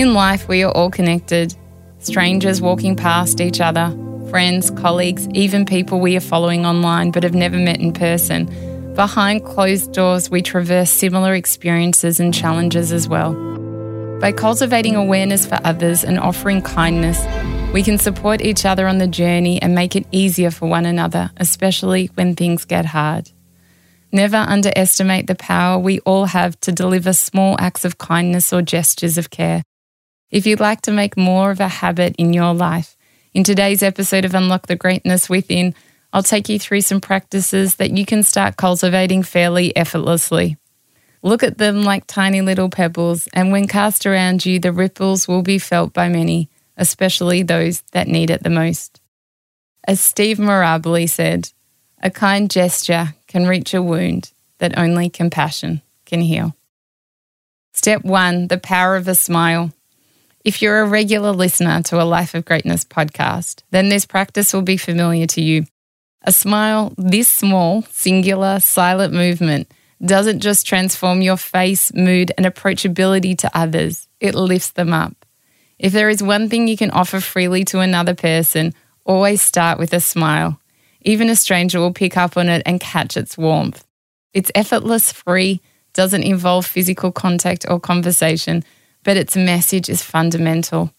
In life, we are all connected strangers walking past each other, friends, colleagues, even people we are following online but have never met in person. Behind closed doors, we traverse similar experiences and challenges as well. By cultivating awareness for others and offering kindness, we can support each other on the journey and make it easier for one another, especially when things get hard. Never underestimate the power we all have to deliver small acts of kindness or gestures of care. If you'd like to make more of a habit in your life, in today's episode of Unlock the Greatness Within, I'll take you through some practices that you can start cultivating fairly effortlessly. Look at them like tiny little pebbles, and when cast around you, the ripples will be felt by many, especially those that need it the most. As Steve Maraboli said, a kind gesture can reach a wound that only compassion can heal. Step one the power of a smile. If you're a regular listener to a Life of Greatness podcast, then this practice will be familiar to you. A smile this small, singular, silent movement doesn't just transform your face, mood, and approachability to others, it lifts them up. If there is one thing you can offer freely to another person, always start with a smile. Even a stranger will pick up on it and catch its warmth. It's effortless, free, doesn't involve physical contact or conversation, but its message is fundamental.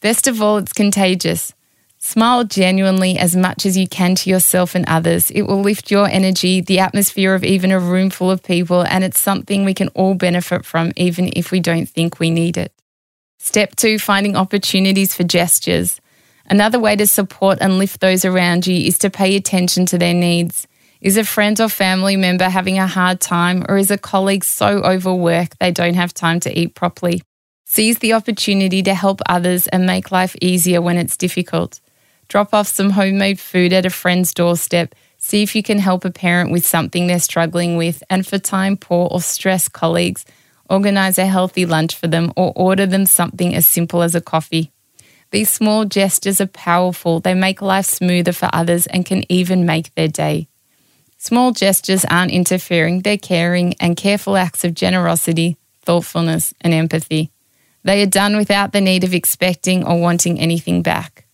Best of all, it's contagious. Smile genuinely as much as you can to yourself and others. It will lift your energy, the atmosphere of even a room full of people, and it's something we can all benefit from, even if we don't think we need it. Step two finding opportunities for gestures. Another way to support and lift those around you is to pay attention to their needs. Is a friend or family member having a hard time, or is a colleague so overworked they don't have time to eat properly? Seize the opportunity to help others and make life easier when it's difficult drop off some homemade food at a friend's doorstep, see if you can help a parent with something they're struggling with, and for time poor or stressed colleagues, organise a healthy lunch for them or order them something as simple as a coffee. These small gestures are powerful, they make life smoother for others and can even make their day. Small gestures aren't interfering, they're caring and careful acts of generosity, thoughtfulness, and empathy. They are done without the need of expecting or wanting anything back.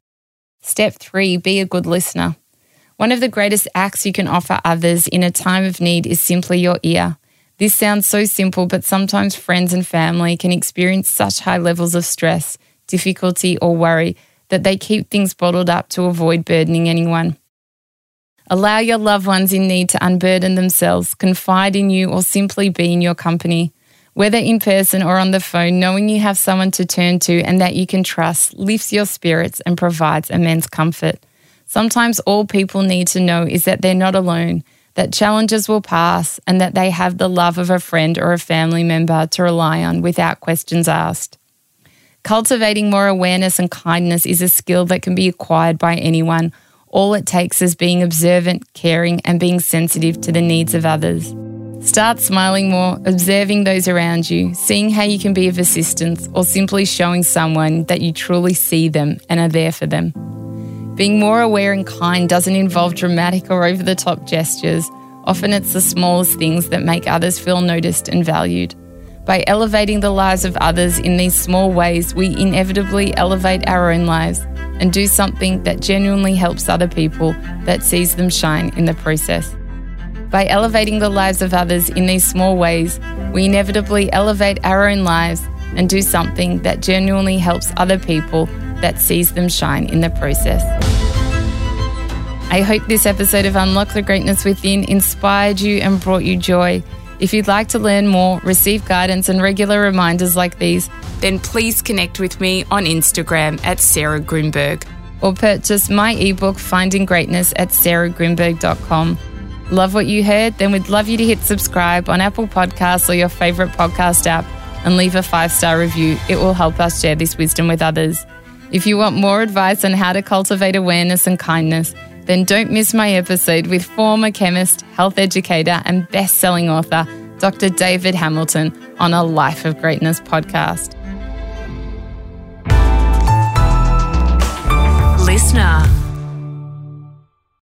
Step three, be a good listener. One of the greatest acts you can offer others in a time of need is simply your ear. This sounds so simple, but sometimes friends and family can experience such high levels of stress, difficulty, or worry that they keep things bottled up to avoid burdening anyone. Allow your loved ones in need to unburden themselves, confide in you, or simply be in your company. Whether in person or on the phone, knowing you have someone to turn to and that you can trust lifts your spirits and provides immense comfort. Sometimes all people need to know is that they're not alone, that challenges will pass, and that they have the love of a friend or a family member to rely on without questions asked. Cultivating more awareness and kindness is a skill that can be acquired by anyone. All it takes is being observant, caring, and being sensitive to the needs of others. Start smiling more, observing those around you, seeing how you can be of assistance, or simply showing someone that you truly see them and are there for them. Being more aware and kind doesn't involve dramatic or over the top gestures. Often it's the smallest things that make others feel noticed and valued. By elevating the lives of others in these small ways, we inevitably elevate our own lives and do something that genuinely helps other people that sees them shine in the process. By elevating the lives of others in these small ways, we inevitably elevate our own lives and do something that genuinely helps other people that sees them shine in the process. I hope this episode of Unlock the Greatness Within inspired you and brought you joy. If you'd like to learn more, receive guidance, and regular reminders like these, then please connect with me on Instagram at Sarah Grynberg or purchase my ebook Finding Greatness at sarahgrynberg.com. Love what you heard? Then we'd love you to hit subscribe on Apple Podcasts or your favorite podcast app. and leave a five star review. It will help us share this wisdom with others. If you want more advice on how to cultivate awareness and kindness, then don't miss my episode with former chemist, health educator, and best selling author, Dr. David Hamilton, on a Life of Greatness podcast. Listener.